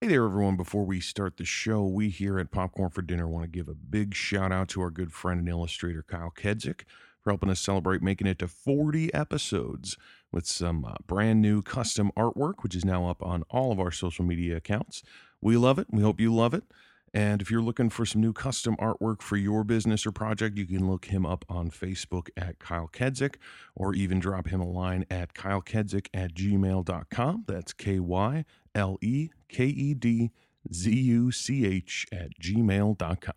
Hey there, everyone. Before we start the show, we here at Popcorn for Dinner want to give a big shout out to our good friend and illustrator, Kyle Kedzuch, for helping us celebrate making it to 40 episodes with some uh, brand new custom artwork, which is now up on all of our social media accounts. We love it. We hope you love it. And if you're looking for some new custom artwork for your business or project, you can look him up on Facebook at Kyle Kedzuch or even drop him a line at kylekedzuch at gmail.com. That's K Y L E K E D Z U C H at gmail.com.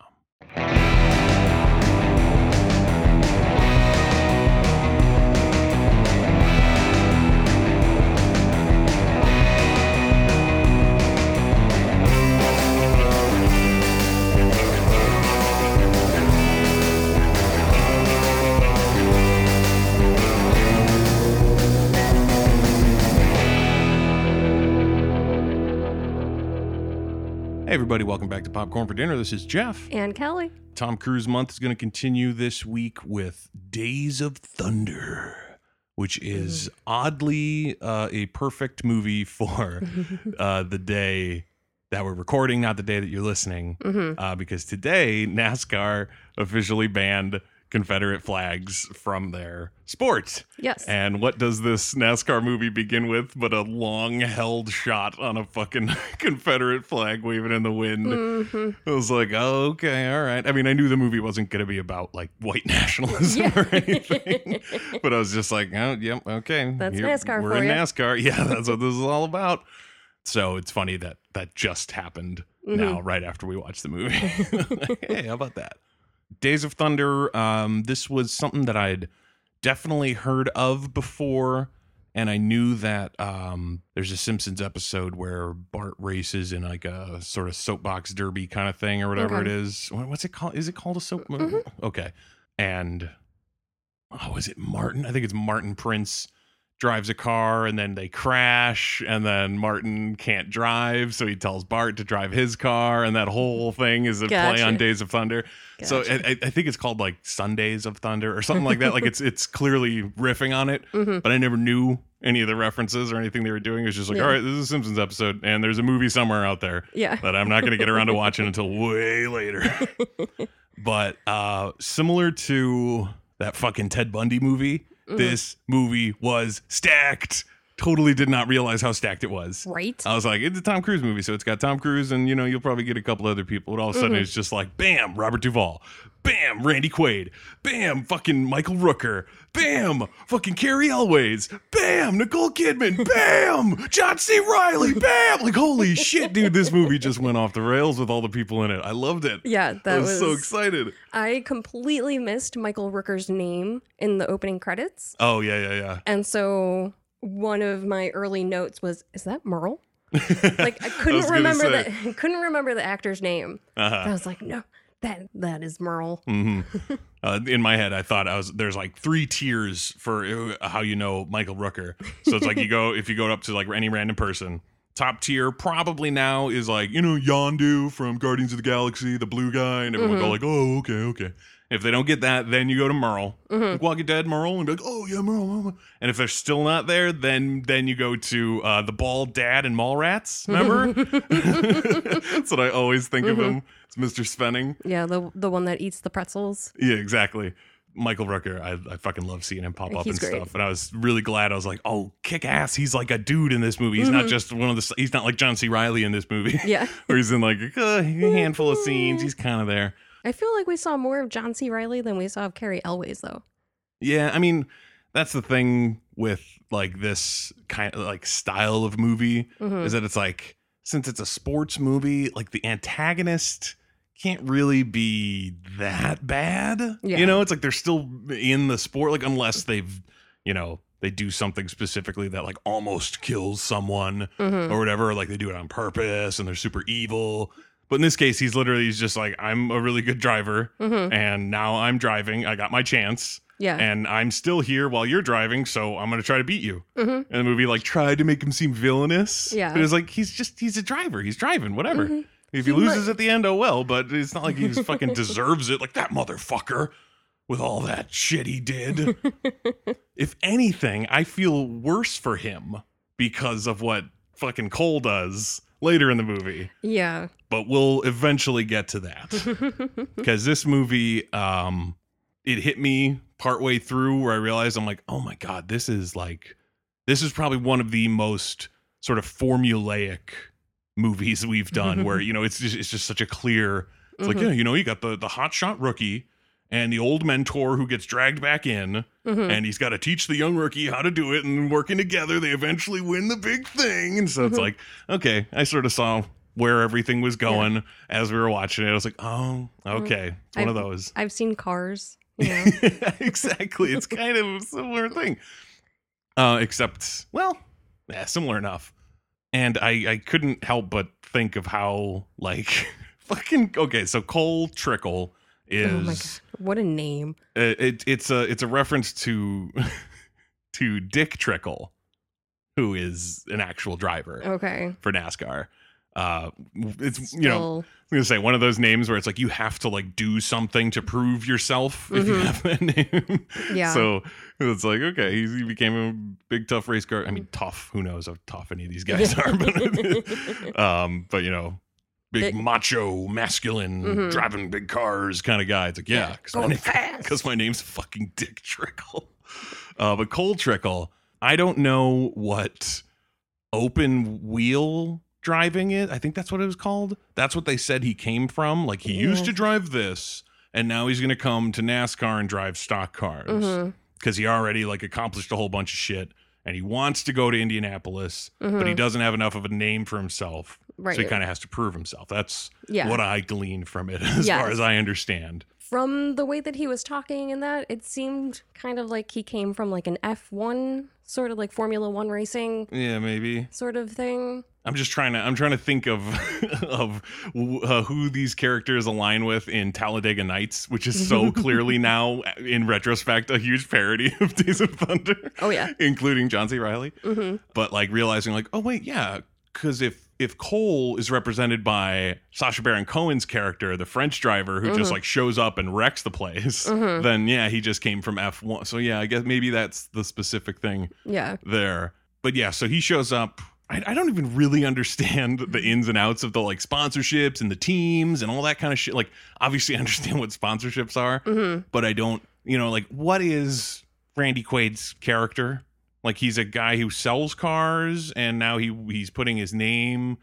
Hey, everybody, welcome back to Popcorn for Dinner. This is Jeff. And Kelly. Tom Cruise month is going to continue this week with Days of Thunder, which is oddly uh, a perfect movie for uh, the day that we're recording, not the day that you're listening, uh, because today NASCAR officially banned Confederate flags from their sport. Yes. And what does this NASCAR movie begin with but a long held shot on a fucking Confederate flag waving in the wind? Mhm. I was like, oh, okay, all right. I mean, I knew the movie wasn't going to be about like white nationalism or anything, but I was just like, oh, yep, okay. That's NASCAR We're in ya. NASCAR. Yeah, that's what this is all about. So it's funny that that just happened Mm-hmm. now, right after we watched the movie. hey, how about that? Days of Thunder. Um, this was something that I'd definitely heard of before, and I knew that um, there's a Simpsons episode where Bart races in like a sort of soapbox derby kind of thing or whatever Okay. it is. What's it called? Is it called a soap? Mhm. Okay, and oh, is it Martin? I think it's Martin Prince drives a car and then they crash and then Martin can't drive so he tells Bart to drive his car and that whole thing is a play on Days of Thunder. So I, I think it's called like Sundays of Thunder or something like that. like it's it's clearly riffing on it, Mhm. but I never knew any of the references or anything they were doing. It was just like, Yeah. all right, this is a Simpsons episode and there's a movie somewhere out there Yeah. that I'm not going to get around to watching until way later. but uh similar to that fucking Ted Bundy movie, Mm-hmm. this movie was stacked. Totally did not realize how stacked it was. Right. I was like, it's a Tom Cruise movie, so it's got Tom Cruise, and you know, you'll probably get a couple other people. But all of a sudden, Mm-hmm. it's just like, bam, Robert Duvall, bam, Randy Quaid, bam, fucking Michael Rooker, bam, fucking Cary Elwes, bam, Nicole Kidman, bam, John C. Reilly, bam. Like, holy shit, dude, this movie just went off the rails with all the people in it. I loved it. yeah, that I was, so excited. I completely missed Michael Rooker's name in the opening credits. Oh yeah, yeah, yeah. And so one of my early notes was, is that Merle? Like I couldn't gonna remember the couldn't remember the actor's name. Uh-huh. I was like, no, that that is Merle. hmm Uh, in my head, I thought I was there's like three tiers for uh, how you know Michael Rooker. So it's like you go if you go up to like any random person. Top tier probably now is like you know Yondu from Guardians of the Galaxy, the blue guy, and everyone go like, oh okay okay. If they don't get that, then you go to Merle, mm-hmm. like Walking Dead Merle, and be like, oh yeah Merle, Merle. And if they're still not there, then then you go to uh, the bald dad and Mallrats. Remember? That's what I always think of mm-hmm. him. It's Mr. Svenning. Yeah, the the one that eats the pretzels. Yeah, exactly. Michael Rooker, I, I fucking love seeing him pop up He's and great. stuff. And I was really glad. I was like, oh, kick ass. He's like a dude in this movie. He's not mm-hmm. just one of the, he's not like John C. Reilly in this movie. Yeah. Where he's in like a handful of scenes. He's kind of there. I feel like we saw more of John C. Reilly than we saw of Cary Elwes, though. Yeah, I mean, that's the thing with like this kind of like style of movie Mhm. is that it's like since it's a sports movie, like the antagonist can't really be that bad. Yeah. You know, it's like they're still in the sport, like unless they've, you know, they do something specifically that like almost kills someone Mhm. or whatever, like they do it on purpose and they're super evil. But in this case, he's literally he's just like, I'm a really good driver, Mhm. and now I'm driving. I got my chance Yeah. and I'm still here while you're driving, so I'm gonna try to beat you. Mhm. And the movie like tried to make him seem villainous. Yeah. but it's like he's just he's a driver. He's driving, whatever. Mhm. If he, He loses might- at the end, oh well. But it's not like he just fucking deserves it. Like that motherfucker with all that shit he did. if anything, I feel worse for him because of what fucking Cole does later in the movie. Yeah. But we'll eventually get to that because this movie, um, it hit me partway through where I realized I'm like, oh my god, this is like, this is probably one of the most sort of formulaic movies we've done where you know it's just it's just such a clear it's like Mhm. yeah you know you got the the hotshot rookie and the old mentor who gets dragged back in Mhm. and he's got to teach the young rookie how to do it and working together they eventually win the big thing and so it's Mhm. like okay i sort of saw where everything was going as we were watching it i was like oh okay it's one of I've- those I've seen cars. You know? exactly it's kind of a similar thing uh except well yeah similar enough and i i couldn't help but think of how like fucking okay so cole trickle is oh my god. What a name. uh, it, it's a it's a reference to to Dick Trickle, who is an actual driver Okay. for NASCAR. Uh, it's you know I'm gonna say one of those names where it's like you have to like do something to prove yourself if you Mhm. have that name. Yeah. So it's like okay, he's, he became a big tough race car. I mean, tough. Who knows how tough any of these guys are? But um, but you know. Big macho, masculine, Mhm. driving big cars kind of guy. It's like, yeah, Yeah, 'cause my because my name's fucking Dick Trickle. Uh, but Cole Trickle, I don't know what open wheel driving is. I think that's what it was called. That's what they said he came from. Like he used to drive this, and now he's going to come to NASCAR and drive stock cars because he already like accomplished a whole bunch of shit. And he wants to go to Indianapolis, but he Mhm. doesn't have enough of a name for himself. Right. So he kind of has to prove himself. That's yeah. what I glean from it, as far as I understand. From the way that he was talking and that, it seemed kind of like he came from like an F1 sort of like Formula One racing Yeah, maybe. sort of thing. I'm just trying to. I'm trying to think of of uh, who these characters align with in Talladega Nights, which is so clearly now, in retrospect, a huge parody of Days of Thunder, Oh yeah. including John C. Reilly. hmm But like realizing, like, oh wait, yeah, because if if Cole is represented by Sacha Baron Cohen's character, the French driver who just Mhm. like shows up and wrecks the place, Mhm. then yeah, he just came from F1. So yeah, I guess maybe that's the specific thing Yeah. there. But yeah, so he shows up. I, I don't even really understand the ins and outs of the like sponsorships and the teams and all that kind of shit. Like, obviously, I understand what sponsorships are, hmm but I don't, you know, like, what is Randy Quaid's character? Like, he's a guy who sells cars, and now he he's putting his name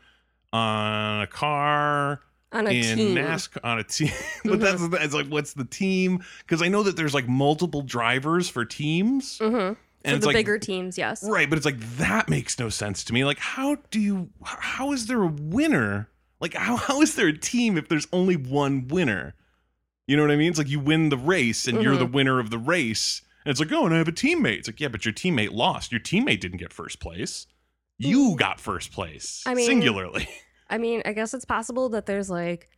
on a car On a in team. NASCAR on a team. but that's it's like, what's the team? Because I know that there's like multiple drivers for teams, hmm and For it's the like bigger teams, yes. Right, but it's like that makes no sense to me. Like, how do you? How is there a winner? Like, how how is there a team if there's only one winner? You know what I mean? It's like you win the race and you're Mhm. the winner of the race, and it's like, oh, and I have a teammate. It's like, yeah, but your teammate lost. Your teammate didn't get first place. You mm. got first place. I mean- singularly. I mean, I guess it's possible that there's like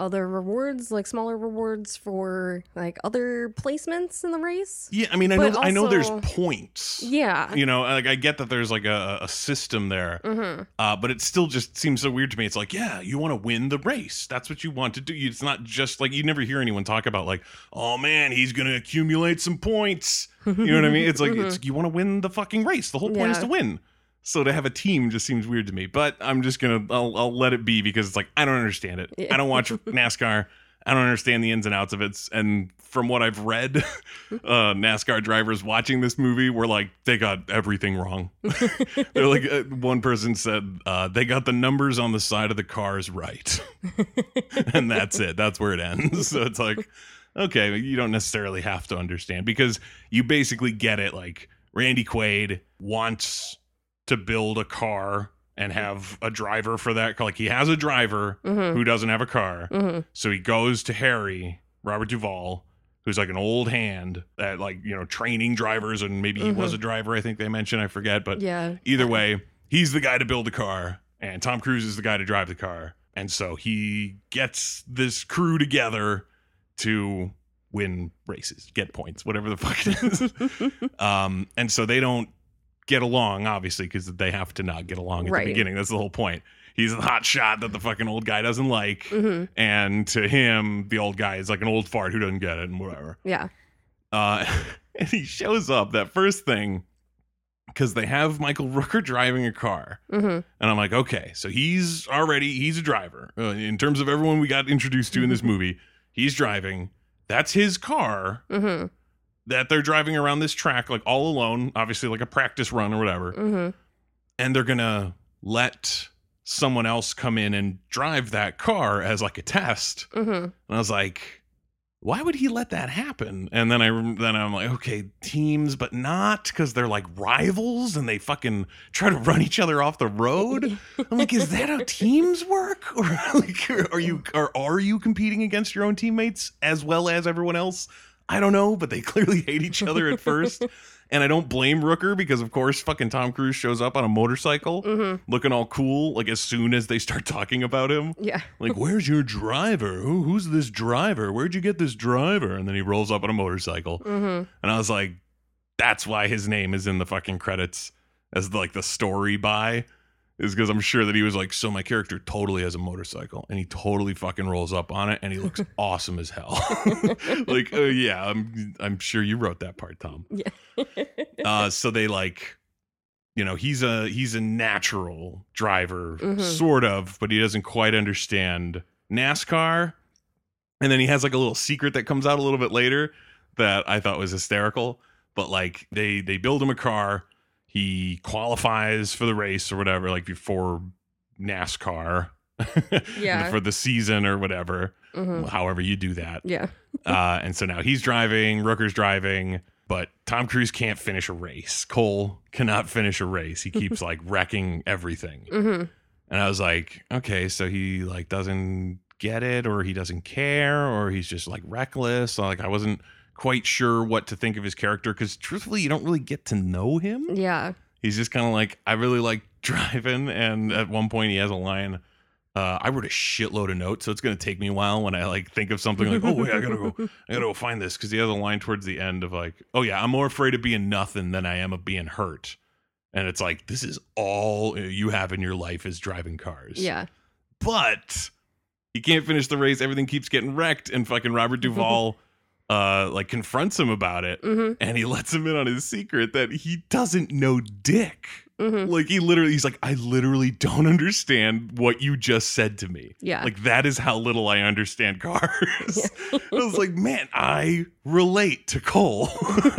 other rewards, like smaller rewards for like other placements in the race. Yeah, I mean, I know, But I know there's points. Yeah. You know, like I get that there's like a, a system there, hmm Uh, but it still just seems so weird to me. It's like, yeah, you want to win the race. That's what you want to do. It's not just like you never hear anyone talk about like, oh man, he's gonna accumulate some points. You know what I mean? It's like it's you want to win the fucking race. The whole point is to win. So to have a team just seems weird to me. But I'm just gonna I'll, I'll let it be because it's like I don't understand it. Yeah. I don't watch NASCAR. I don't understand the ins and outs of it. And from what I've read, uh, NASCAR drivers watching this movie were like, they got everything wrong. They're like, uh, one person said, uh, they got the numbers on the side of the cars right. and that's it. That's where it ends. So it's like, okay, you don't necessarily have to understand because you basically get it. Like, Randy Quaid wants to build a car and have a driver for that car. Like, he has a driver hmm who doesn't have a car. hmm So he goes to Harry, Robert Duvall, who's like an old hand at like, you know, training drivers and maybe he was a driver, I think they mentioned, I forget, but Yeah. either way, he's the guy to build the car and Tom Cruise is the guy to drive the car. And so he gets this crew together to win races, get points, whatever the fuck it is. um, and so they don't get along, obviously, because they have to not get along at Right. the beginning. That's the whole point. He's the hot shot that the fucking old guy doesn't like. hmm And to him, the old guy is like an old fart who doesn't get it and whatever. Yeah. Uh, and he shows up. That first thing because they have Michael Rooker driving a car. Mm-hmm. And I'm like, okay, so he's already he's a driver. Uh, in terms of everyone we got introduced to in this movie, he's driving. That's his car Mm-hmm. That they're driving around this track like all alone, obviously like a practice run or whatever. Mm-hmm. And they're going to let someone else come in and drive that car as like a test. Mm-hmm. And I was like, why would he let that happen? And then I then I'm like, okay, teams, but not because they're like rivals and they fucking try to run each other off the road. I'm like, is that how teams work, or like, are you or are you competing against your own teammates as well as everyone else? I don't know, but they clearly hate each other at first. And I don't blame Rooker because, of course, fucking Tom Cruise shows up on a motorcycle Mm-hmm. looking all cool, like as soon as they start talking about him. Yeah. Like, where's your driver? Who, who's this driver? Where'd you get this driver? And then he rolls up on a motorcycle. Mm-hmm. And I was like, that's why his name is in the fucking credits as like the story by is because I'm sure that he was like, so my character totally has a motorcycle and he totally fucking rolls up on it and he looks awesome as hell. like, uh, yeah, I'm I'm sure you wrote that part, Tom. Yeah. Uh, so they like, you know, he's a he's a natural driver, Mhm. sort of, but he doesn't quite understand NASCAR. And then he has like a little secret that comes out a little bit later that I thought was hysterical. But like they they build him a car, he qualifies for the race or whatever, like before NASCAR. Yeah. for the season or whatever. mm-hmm. However you do that Yeah. uh, and so now he's driving, Rooker's driving, but Tom Cruise can't finish a race. Cole cannot finish a race. He keeps like wrecking everything. Mm-hmm. And I was like, okay, so he like doesn't get it or he doesn't care or he's just like reckless. So, like I wasn't quite sure what to think of his character because truthfully you don't really get to know him. Yeah. He's just kind of like I really like driving and at one point he has a line uh, I wrote a shitload of notes, so it's gonna take me a while when I like think of something like, oh wait, I gotta go, I gotta go find this because he has a line towards the end of like, oh yeah, I'm more afraid of being nothing than I am of being hurt, and it's like this is all you have in your life is driving cars. Yeah. but he can't finish the race. Everything keeps getting wrecked, and fucking Robert Duvall, uh, like confronts him about it, Mm-hmm. and he lets him in on his secret that he doesn't know dick. Mm-hmm. Like he literally, he's like, I literally don't understand what you just said to me. Yeah. Like that is how little I understand cars. I was like, man, I relate to Cole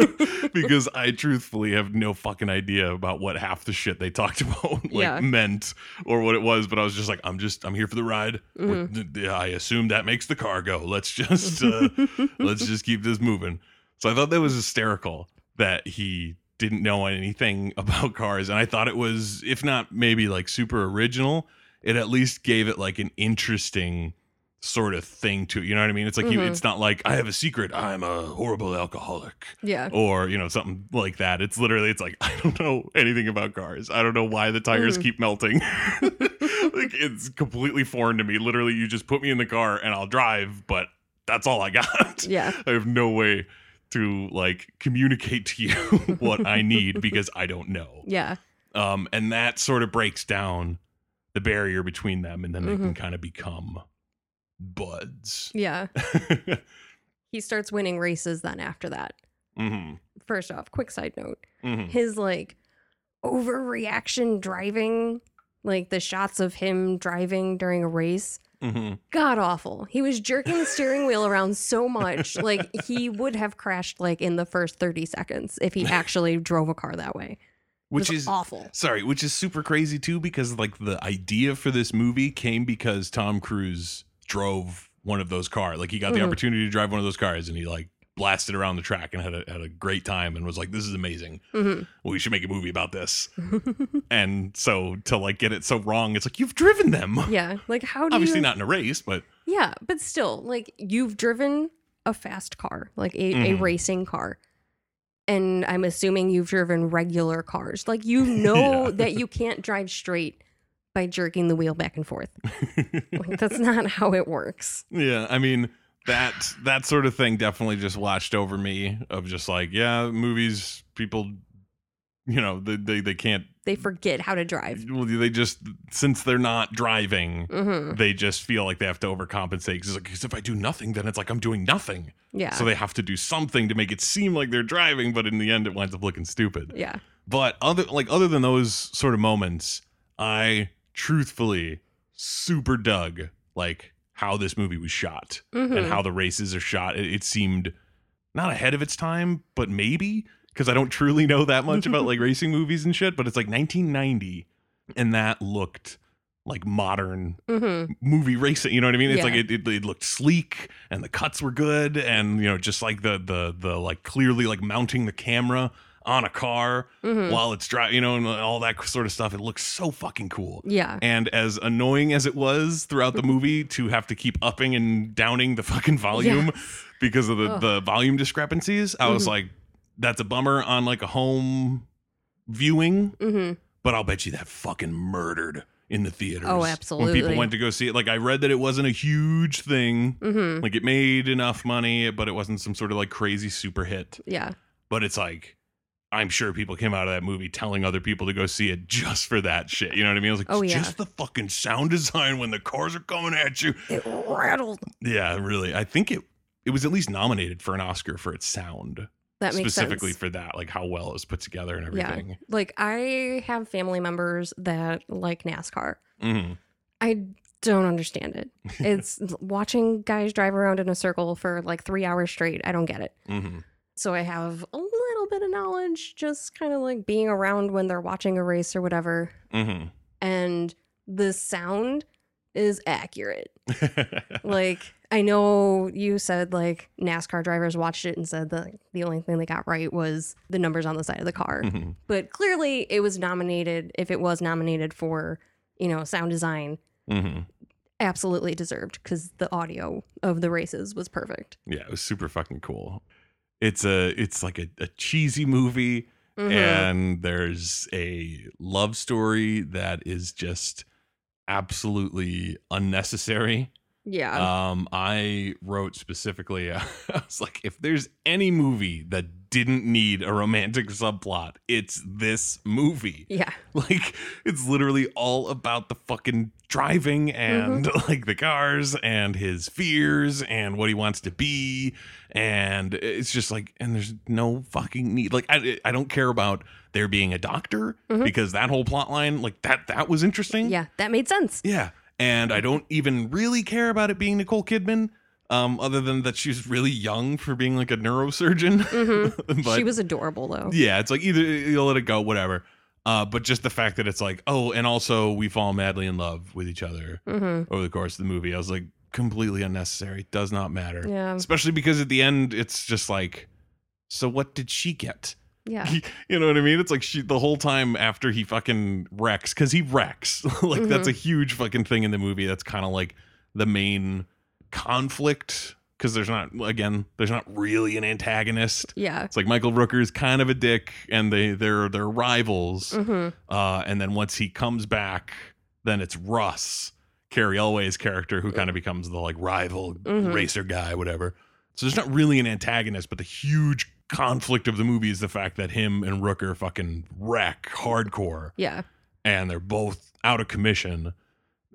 because I truthfully have no fucking idea about what half the shit they talked about like Yeah. meant or what it was. But I was just like, I'm just, I'm here for the ride. Mhm. I assume that makes the car go. Let's just, uh, let's just keep this moving. So I thought that was hysterical that he didn't know anything about cars. And I thought it was, if not maybe like super original, it at least gave it like an interesting sort of thing to it. You know what I mean? It's like, he, Mhm. it's not like I have a secret. I'm a horrible alcoholic yeah. or, you know, something like that. It's literally, it's like, I don't know anything about cars. I don't know why the tires Mhm. keep melting. like it's completely foreign to me. Literally, you just put me in the car and I'll drive, but that's all I got. Yeah. I have no way to like communicate to you what I need because I don't know. Yeah. Um, and that sort of breaks down the barrier between them, and then they can Mhm. kind of become buds. Yeah. He starts winning races then after that. Mm-hmm. First off, quick side note. hmm His like overreaction driving, like the shots of him driving during a race, hmm god awful. He was jerking the steering wheel around so much. Like he would have crashed like in the first 30 seconds if he actually drove a car that way. Which is awful. sorry, which is super crazy too, because like the idea for this movie came because Tom Cruise drove one of those cars. Like he got the Mhm. opportunity to drive one of those cars, and he like blasted around the track and had a had a great time, and was like, "This is amazing. Mhm. We should make a movie about this." and so to like get it so wrong, it's like you've driven them. yeah. Like how do Obviously you not in a race, but Yeah, but still, like you've driven a fast car, like a, a Mhm. racing car. And I'm assuming you've driven regular cars. Like you know Yeah. that you can't drive straight by jerking the wheel back and forth. Like that's not how it works. Yeah, I mean that that sort of thing definitely just watched over me of just like, yeah, movies people you know, they they, they can't They forget how to drive. well, they just since they're not driving, hmm they just feel like they have to overcompensate because like, if I do nothing, then it's like I'm doing nothing. Yeah. So they have to do something to make it seem like they're driving, but in the end, it winds up looking stupid. yeah. But other like other than those sort of moments, I truthfully super dug like how this movie was shot Mhm. and how the races are shot. It, it seemed not ahead of its time, but maybe because I don't truly know that much about like racing movies and shit. But it's like 1990, and that looked like modern Mhm. movie racing. You know what I mean? It's Yeah. like it, it, it looked sleek, and the cuts were good, and you know just like the the the like clearly like mounting the camera on a car Mhm. while it's driving, you know, and all that sort of stuff. It looks so fucking cool. Yeah. And as annoying as it was throughout the movie to have to keep upping and downing the fucking volume because of the, Ugh. the volume discrepancies, I was Mhm. like, that's a bummer on like a home viewing, Mhm. but I'll bet you that fucking murdered in the theaters. Oh, absolutely. When people went to go see it, like I read that it wasn't a huge thing. Mhm. Like it made enough money, but it wasn't some sort of like crazy super hit. Yeah. But it's like, I'm sure people came out of that movie telling other people to go see it just for that shit. You know what I mean? I was like, Oh, yeah. just the fucking sound design when the cars are coming at you. It rattled. Yeah, really. I think it it was at least nominated for an Oscar for its sound, That makes specifically sense. for that, like how well it was put together and everything. Like I have family members that like NASCAR. Mhm. I don't understand it. It's watching guys drive around in a circle for like three hours straight. I don't get it. Mhm. So I have a bit of knowledge, just kind of like being around when they're watching a race or whatever. Mhm. And the sound is accurate. Like I know you said like NASCAR drivers watched it and said that the only thing they got right was the numbers on the side of the car. Mhm. But clearly it was nominated if it was nominated for, you know, sound design, Mhm. absolutely deserved because the audio of the races was perfect. Yeah, it was super fucking cool. It's a it's like a, a cheesy movie. Mhm. and there's a love story that is just absolutely unnecessary. Yeah. Um, I wrote specifically, I was like, if there's any movie that didn't need a romantic subplot, it's this movie. yeah. Like, it's literally all about the fucking driving and like the cars and his fears and what he wants to be. And it's just like, and there's no fucking need. Like, I, I don't care about there being a doctor Mhm. because that whole plot line, like, that, that was interesting. Yeah. That made sense. Yeah. And I don't even really care about it being Nicole Kidman. Um, other than that she's really young for being like a neurosurgeon. Mhm. but she was adorable though. yeah, it's like either you'll let it go, whatever. Uh, but just the fact that it's like, oh, and also we fall madly in love with each other hmm over the course of the movie. I was like, completely unnecessary. Does not matter. Yeah. Especially because at the end, it's just like, so what did she get? Yeah. You know what I mean? It's like she the whole time after he fucking wrecks because he wrecks. like that's a huge fucking thing in the movie. That's kind of like the main conflict because there's not again there's not really an antagonist. Yeah. It's like Michael Rooker's kind of a dick, and they they're they're rivals. hmm Uh, and then once he comes back, then it's Russ, Cary Elwes's character, who kind of becomes the like rival Mhm. racer guy, whatever. So there's not really an antagonist, but the huge conflict of the movie is the fact that him and Rooker fucking wreck hardcore, Yeah. and they're both out of commission.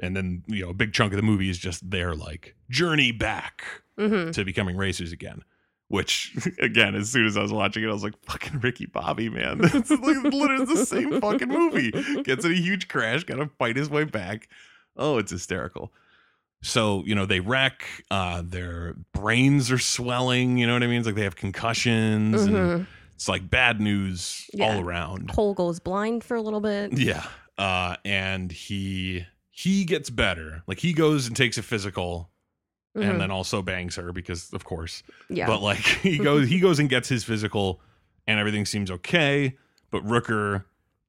And then you know a big chunk of the movie is just their like journey back hmm to becoming racers again. Which again, as soon as I was watching it, I was like, "Fucking Ricky Bobby, man! It's literally the same fucking movie." Gets in a huge crash, gotta fight his way back. Oh, it's hysterical. So you know they wreck. Uh, their brains are swelling. You know what I mean? It's like they have concussions, and hmm it's like bad news Yeah. all around. Cole goes blind for a little bit. Yeah. Uh, and he he gets better. Like he goes and takes a physical, Mhm. and then also bangs her because, of course. yeah. But like he goes he goes and gets his physical and everything seems okay. But Rooker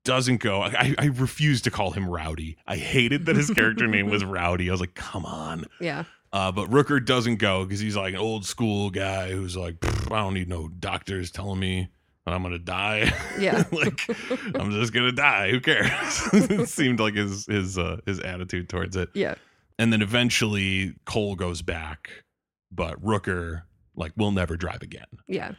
doesn't go. I, I refuse to call him Rowdy. I hated that his character name was Rowdy. I was like, come on. yeah. Uh, but Rooker doesn't go because he's like an old school guy who's like, I don't need no doctors telling me that I'm gonna die. Yeah. like I'm just gonna die. Who cares? it seemed like his his uh, his attitude towards it. Yeah. And then eventually Cole goes back, but Rooker like will never drive again. Yeah.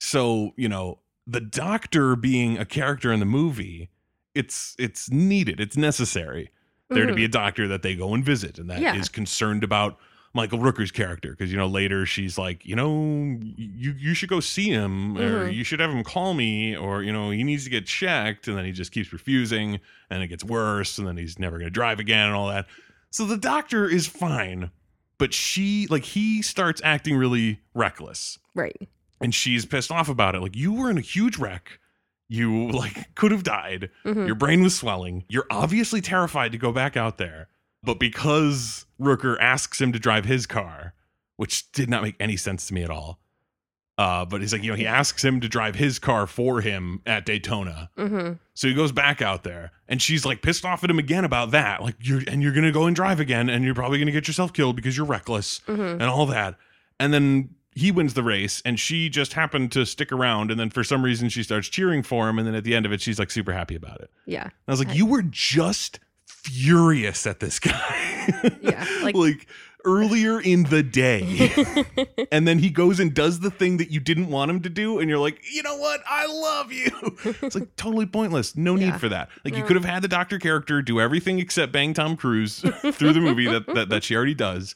So, you know, the doctor being a character in the movie, it's it's needed. It's necessary there to Mhm. be a doctor that they go and visit and that is Yeah. concerned about Michael Rooker's character because you know later she's like, you know, you you should go see him or Mhm. you should have him call me or you know he needs to get checked and then he just keeps refusing and it gets worse and then he's never going to drive again and all that. So the doctor is fine, but she like he starts acting really reckless Right. And she's pissed off about it. Like you were in a huge wreck. You like could have died. Mhm. Your brain was swelling. You're obviously terrified to go back out there. But because Rooker asks him to drive his car, which did not make any sense to me at all. Uh, but he's like, you know, he asks him to drive his car for him at Daytona. hmm So he goes back out there and she's like pissed off at him again about that. Like you're and you're gonna go and drive again and you're probably gonna get yourself killed because you're reckless hmm and all that. And then he wins the race and she just happened to stick around and then for some reason she starts cheering for him and then at the end of it she's like super happy about it. Yeah. And I was like, I- you were just furious at this guy. Yeah, like- like earlier in the day. and then he goes and does the thing that you didn't want him to do and you're like, "You know what? I love you." It's like totally pointless. No need for that. Like you could have had the doctor character do everything except bang Tom Cruise through the movie that, that that she already does.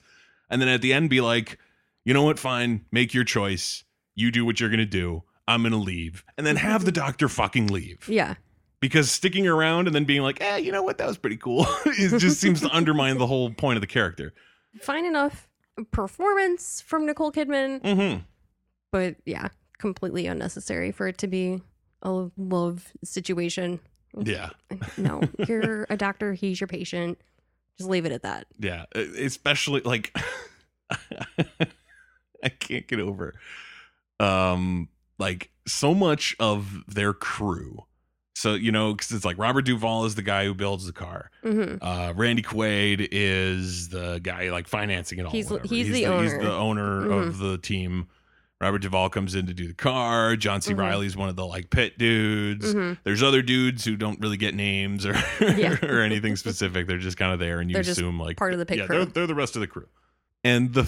And then at the end be like, "You know what? Fine. Make your choice. You do what you're going to do. I'm going to leave." And then have the doctor fucking leave yeah. because sticking around and then being like, eh, you know what, that was pretty cool. it just seems to undermine the whole point of the character. Fine enough performance from Nicole Kidman, Mm-hmm. but yeah, completely unnecessary for it to be a love situation. Yeah, No, you're a doctor. He's your patient. Just leave it at that. yeah. Especially like, I can't get over, um, like so much of their crew. So you know, because it's like Robert Duvall is the guy who builds the car. hmm Uh, Randy Quaid is the guy like financing it all. He's- whatever. he's the He's owner. He's the owner of the team. Robert Duvall comes in to do the car. John C. Mhm. Reilly's one of the like pit dudes. hmm There's other dudes who don't really get names or Yeah. or anything specific. They're just kind of there, and you They're assume like part of the pit yeah, crew. They're, they're the rest of the crew. And the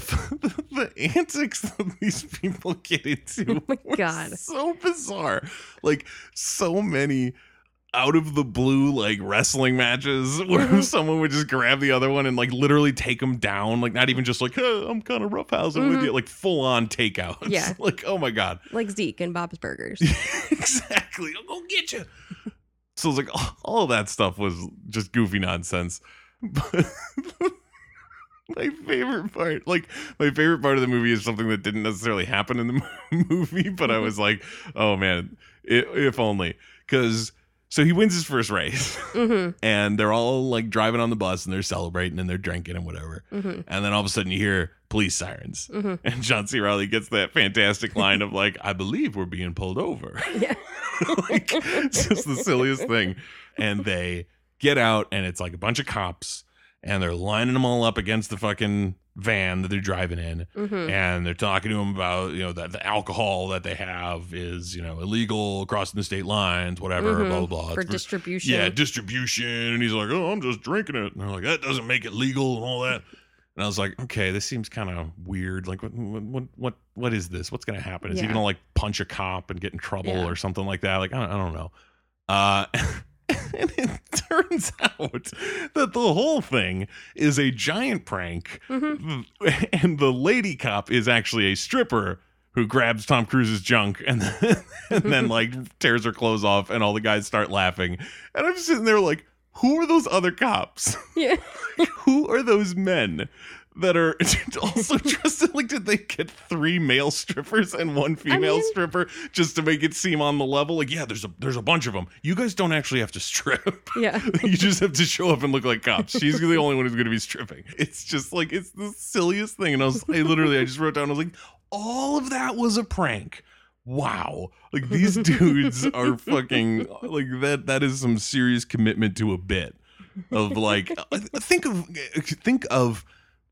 the antics that these people get into, Oh my God. so bizarre. Like so many out of the blue like wrestling matches where Mhm. someone would just grab the other one and like literally take them down. Like not even just like hey, I'm kind of roughhousing with Mhm. you, like full on takeouts. Yeah. like oh my god. Like Zeke and Bob's Burgers. exactly. I'll go get you. So it's like all, all that stuff was just goofy nonsense. But my favorite part, like my favorite part of the movie, is something that didn't necessarily happen in the movie, but I was like, oh man, i if only. Because so he wins his first race, hmm and they're all like driving on the bus and they're celebrating and they're drinking and whatever. hmm And then all of a sudden you hear police sirens. hmm And John C. Reilly gets that fantastic line of like, I believe we're being pulled over. Yeah. like it's just the silliest thing. And they get out and it's like a bunch of cops and they're lining them all up against the fucking van that they're driving in hmm and they're talking to them about you know that the alcohol that they have is you know illegal crossing the state lines whatever Mhm. blah blah blah For It's distribution. yeah, distribution. And he's like, oh, I'm just drinking it. And they're like, that doesn't make it legal and all that. And I was like, okay, this seems kind of weird. Like, what, what, what, what is this? What's going to happen? Is he going to like punch a cop and get in trouble Yeah. or something like that? Like, I don't, I don't know. Uh, and it turns out that the whole thing is a giant prank. hmm And the lady cop is actually a stripper who grabs Tom Cruise's junk and then, and then like tears her clothes off, and all the guys start laughing. And I'm sitting there like, who are those other cops? Yeah. who are those men that are also dressed like? Did they get three male strippers and one female mean- stripper just to make it seem on the level? Like, yeah, there's a there's a bunch of them. You guys don't actually have to strip. Yeah. you just have to show up and look like cops. She's the only one who's going to be stripping. It's just like it's the silliest thing. And I was, I literally, I just wrote down, I was like, all of that was a prank. Wow, like these dudes are fucking like that. That is some serious commitment to a bit of like uh, think of think of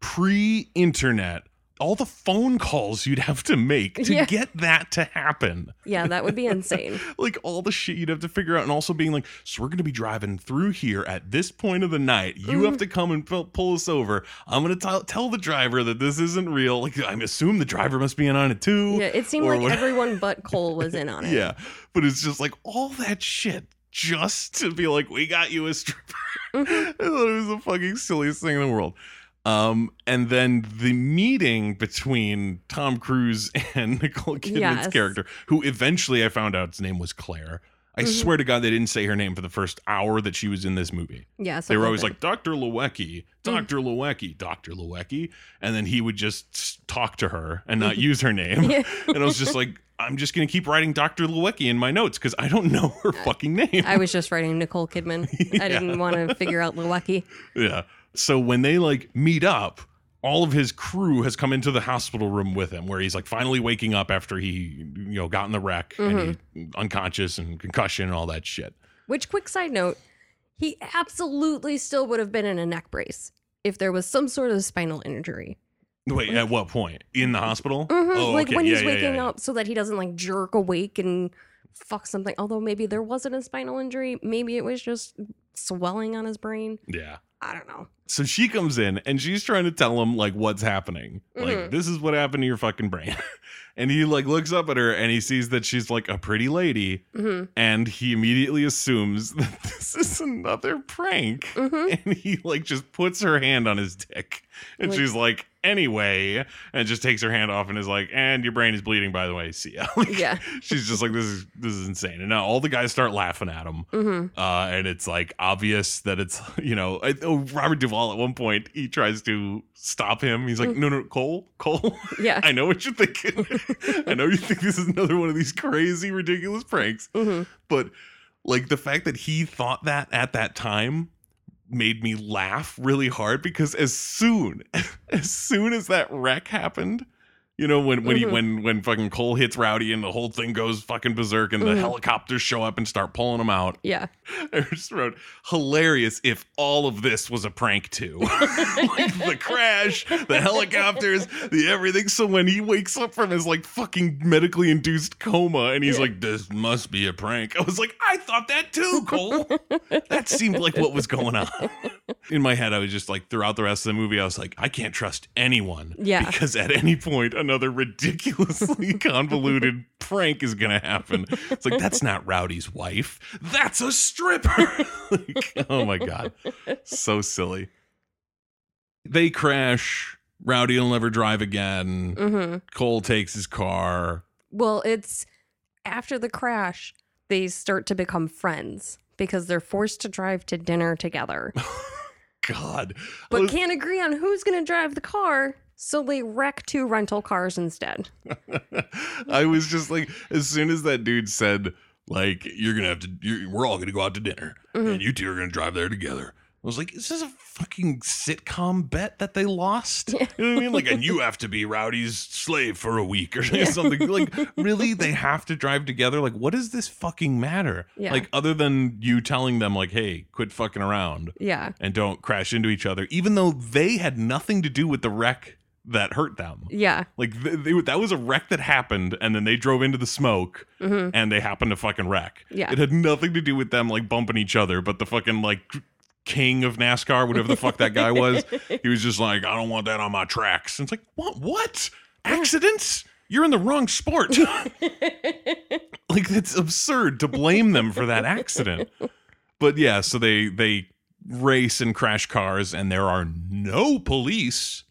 pre-internet all the phone calls you'd have to make to Yeah. get that to happen Yeah, that would be insane. like all the shit you'd have to figure out and also being like so we're going to be driving through here at this point of the night you have to come and pull, pull us over i'm going to tell the driver that this isn't real like i assume the driver must be in on it too Yeah, it seemed like what- everyone but Cole was in on it. yeah but it's just like all that shit just to be like we got you a stripper Mhm. i thought it was the fucking silliest thing in the world Um, and then the meeting between Tom Cruise and Nicole Kidman's Yes. character, who eventually I found out his name was Claire. I Mhm. swear to God, they didn't say her name for the first hour that she was in this movie. Yeah. So They were always like, Dr. Lewicki, Mm. Dr. Lewicki, Dr. Lewicki. And then he would just talk to her and not use her name. Yeah. and I was just like, I'm just going to keep writing Dr. Lewicki in my notes because I don't know her fucking name. I was just writing Nicole Kidman. I didn't want to figure out Lewicki. Yeah. So when they like meet up, all of his crew has come into the hospital room with him, where he's like finally waking up after he, you know, got in the wreck and he unconscious and concussion and all that shit. Which, quick side note, he absolutely still would have been in a neck brace if there was some sort of spinal injury. Wait, at what point? In the hospital? Mhm, Oh, like okay. when Yeah, he's yeah, waking yeah. up so that he doesn't like jerk awake and fuck something. Although maybe there wasn't a spinal injury. Maybe it was just swelling on his brain. Yeah. I don't know. So she comes in and she's trying to tell him like what's happening. Like Mhm. this is what happened to your fucking brain. and he like looks up at her and he sees that she's like a pretty lady hmm and he immediately assumes that this is another prank. hmm and he like just puts her hand on his dick and Like- she's like anyway and just takes her hand off and is like and your brain is bleeding by the way. See ya. Like, Yeah. she's just like this is this is insane. And now all the guys start laughing at him. Hmm uh and it's like obvious that it's you know I, oh robert duvall at one point he tries to stop him. He's like Mm. no no cole cole Yeah. i know what you're thinking. I know you think this is another one of these crazy ridiculous pranks. Hmm but like the fact that he thought that at that time made me laugh really hard because as soon as soon as that wreck happened you know when when he Mhm. when when fucking cole hits rowdy and the whole thing goes fucking berserk and the Mhm. helicopters show up and start pulling him out Yeah. i just wrote hilarious if all of this was a prank too like the crash the helicopters the everything so when he wakes up from his like fucking medically induced coma and he's Yeah. like this must be a prank i was like i thought that too cole that seemed like what was going on in my head i was just like throughout the rest of the movie i was like i can't trust anyone Yeah. because at any point another ridiculously convoluted prank is gonna happen. It's like that's not rowdy's wife. That's a stripper. Like, oh my god. So silly. They crash. Rowdy will never drive again. Hmm cole takes his car. Well, it's after the crash, they start to become friends because they're forced to drive to dinner together, god. But was- can't agree on who's going to drive the car. So they wreck two rental cars instead. I was just like, as soon as that dude said, like, you're gonna have to, you're, we're all gonna go out to dinner, Mhm. and you two are gonna drive there together. I was like, is this a fucking sitcom bet that they lost? Yeah. You know what I mean? Like, and you have to be Rowdy's slave for a week or Yeah. something. Like, really? They have to drive together? Like, what does this fucking matter? Yeah. Like, other than you telling them, like, hey, quit fucking around Yeah. and don't crash into each other, even though they had nothing to do with the wreck that hurt them. Yeah. Like th- they, that was a wreck that happened, and then they drove into the smoke, hmm and they happened to fucking wreck. Yeah. It had nothing to do with them like bumping each other, but the fucking like king of NASCAR, whatever the fuck that guy was, he was just like, I don't want that on my tracks. And it's like, what? What? Accidents? You're in the wrong sport. like it's absurd to blame them for that accident. But yeah, so they they race and crash cars, and there are no police.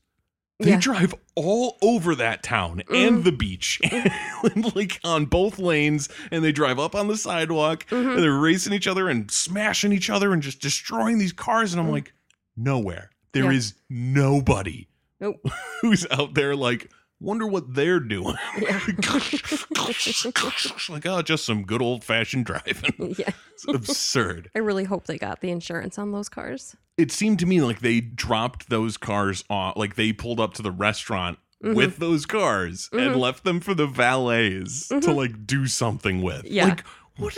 They Yeah. drive all over that town and the beach, and like on both lanes, and they drive up on the sidewalk, Mhm. and they're racing each other and smashing each other and just destroying these cars. And I'm Mm. like, nowhere. There Yeah. is nobody Nope. who's out there like, wonder what they're doing. Yeah. like, oh, just some good old fashioned driving. yeah. It's absurd. I really hope they got the insurance on those cars. It seemed to me like they dropped those cars off, like they pulled up to the restaurant Mhm. with those cars and Mhm. left them for the valets to Mhm. like do something with. Yeah. Like, what?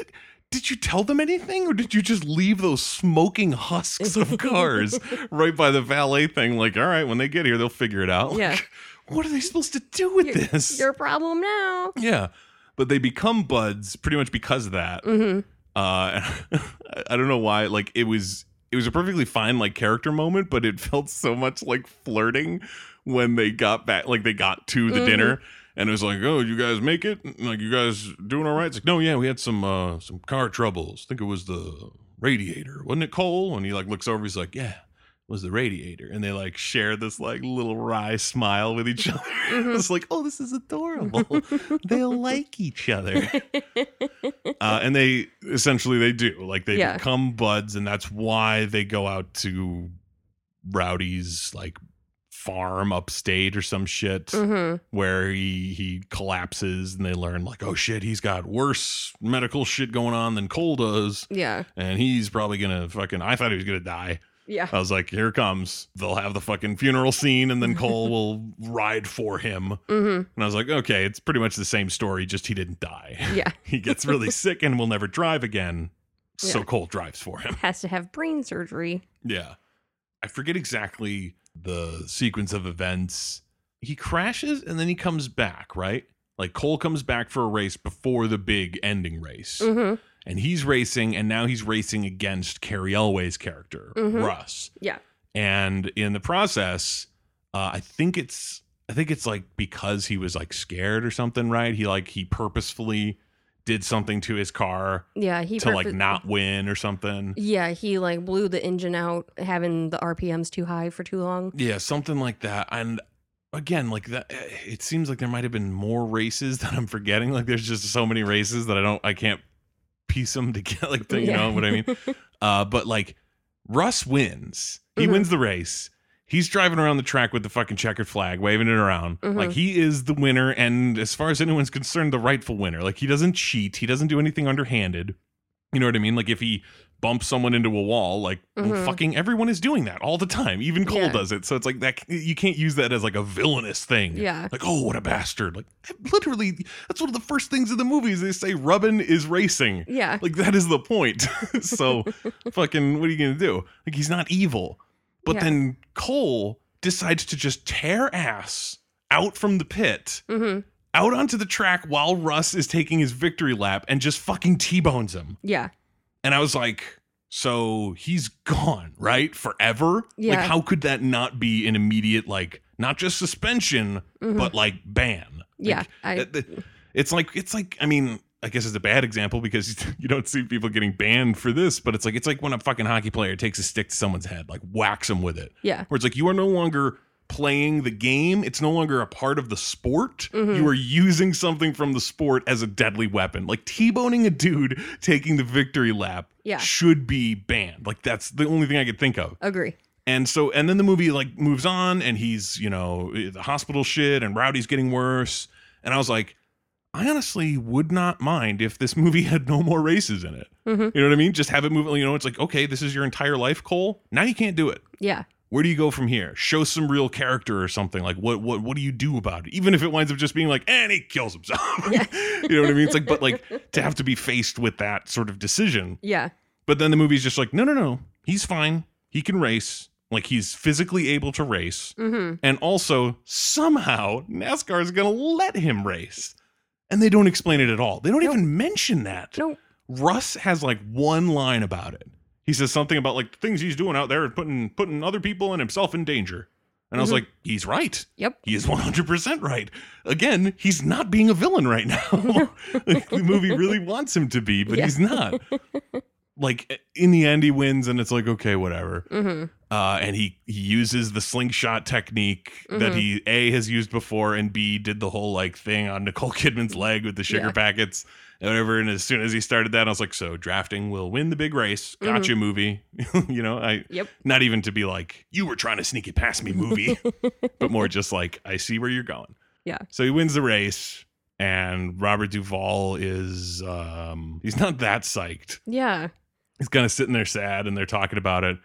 Did you tell them anything or did you just leave those smoking husks of cars right by the valet thing? Like, all right, when they get here, they'll figure it out. Yeah. What are they supposed to do with Your- this? Your problem now. Yeah. But they become buds pretty much because of that. hmm Uh I don't know why. Like it was it was a perfectly fine like character moment, but it felt so much like flirting when they got back like they got to the Mhm. dinner and it was like, Oh, you guys make it? Like you guys doing all right? It's like, no, yeah, we had some uh some car troubles. I think it was the radiator, wasn't it Cole? And he like looks over, he's like, Yeah. Was the radiator, and they like share this like little wry smile with each other. Mhm. it's like, oh, this is adorable. They'll like each other. Uh, and they essentially they do like they Yeah. become buds, and that's why they go out to Rowdy's like farm upstate or some shit Mhm. where he he collapses and they learn like oh shit he's got worse medical shit going on than Cole does Yeah. and he's probably gonna fucking I thought he was gonna die Yeah. I was like here comes they'll have the fucking funeral scene and then Cole will ride for him hmm and I was like okay it's pretty much the same story just he didn't die Yeah. he gets really sick and will never drive again so Yeah. Cole drives for him Has to have brain surgery. yeah. I forget exactly the sequence of events. He crashes and then he comes back, right? Like Cole comes back for a race before the big ending race. hmm And he's racing and now he's racing against Cary Elwes's character, Mhm. Russ. Yeah. And in the process, uh, I think it's I think it's like because he was like scared or something, right? He like he purposefully did something to his car Yeah. He to like not win or something. Yeah, he like blew the engine out, having the RPMs too high for too long. Yeah, something like that. And again, like that it seems like there might have been more races that I'm forgetting. Like there's just so many races that I don't I can't piece them together like you Yeah. know what I mean? Uh but like Russ wins. He Mhm. wins the race. He's driving around the track with the fucking checkered flag, waving it around. Mhm. Like he is the winner, and as far as anyone's concerned, the rightful winner. Like he doesn't cheat. He doesn't do anything underhanded. You know what I mean? Like if he bumps someone into a wall, like well, Mhm. fucking everyone is doing that all the time. Even Cole Yeah. does it. So it's like that. You can't use that as like a villainous thing. yeah. Like oh, what a bastard! Like literally, that's one of the first things in the movies. They say Rubbin is racing. Yeah. Like that is the point. so fucking what are you gonna do? Like he's not evil. But Yeah. then Cole decides to just tear ass out from the pit, hmm out onto the track while Russ is taking his victory lap and just fucking T-bones him. Yeah. And I was like, so he's gone, right? Forever? Like how could that not be an immediate like not just suspension, Mhm. but like ban? Yeah. Like, I, it- it- it's like it's like I mean I guess it's a bad example because you don't see people getting banned for this, but it's like it's like when a fucking hockey player takes a stick to someone's head, like whacks them with it. yeah. Where it's like you are no longer playing the game; it's no longer a part of the sport. Mhm. You are using something from the sport as a deadly weapon. Like t-boning a dude taking the victory lap Yeah. should be banned. Like that's the only thing I could think of. Agree. And so, and then the movie like moves on, and he's you know the hospital shit, and Rowdy's getting worse. And I was like, I honestly would not mind if this movie had no more races in it. hmm You know what I mean? Just have it move. You know, it's like okay, this is your entire life, Cole. Now you can't do it. Yeah. Where do you go from here? Show some real character or something. Like what what what do you do about it? Even if it winds up just being like, and he kills himself. Yeah. you know what I mean? It's like, but like to have to be faced with that sort of decision. Yeah. But then the movie's just like, no, no, no. He's fine. He can race. Like he's physically able to race. hmm And also, somehow, NASCAR is going to let him race. And they don't explain it at all. They don't Nope. even mention that. Nope. Russ has like one line about it. He says something about like the things he's doing out there and putting putting other people and himself in danger. And I was Mhm. like, he's right. Yep. He is 100% right. Again, he's not being a villain right now. like, the movie really wants him to be, but Yeah. he's not. Like in the end, he wins, and it's like, okay, whatever hmm uh, and he he uses the slingshot technique that Mhm. he a has used before, and b did the whole like thing on Nicole Kidman's leg with the sugar Yeah. packets and whatever. And as soon as he started that, I was like, so drafting will win the big race. Mm-hmm. Gotcha, movie. you know, I Yep. not even to be like you were trying to sneak it past me, movie, but more just like I see where you're going. Yeah. So he wins the race. And Robert Duvall is um he's not that psyched Yeah. he's kind of sitting there sad and they're talking about it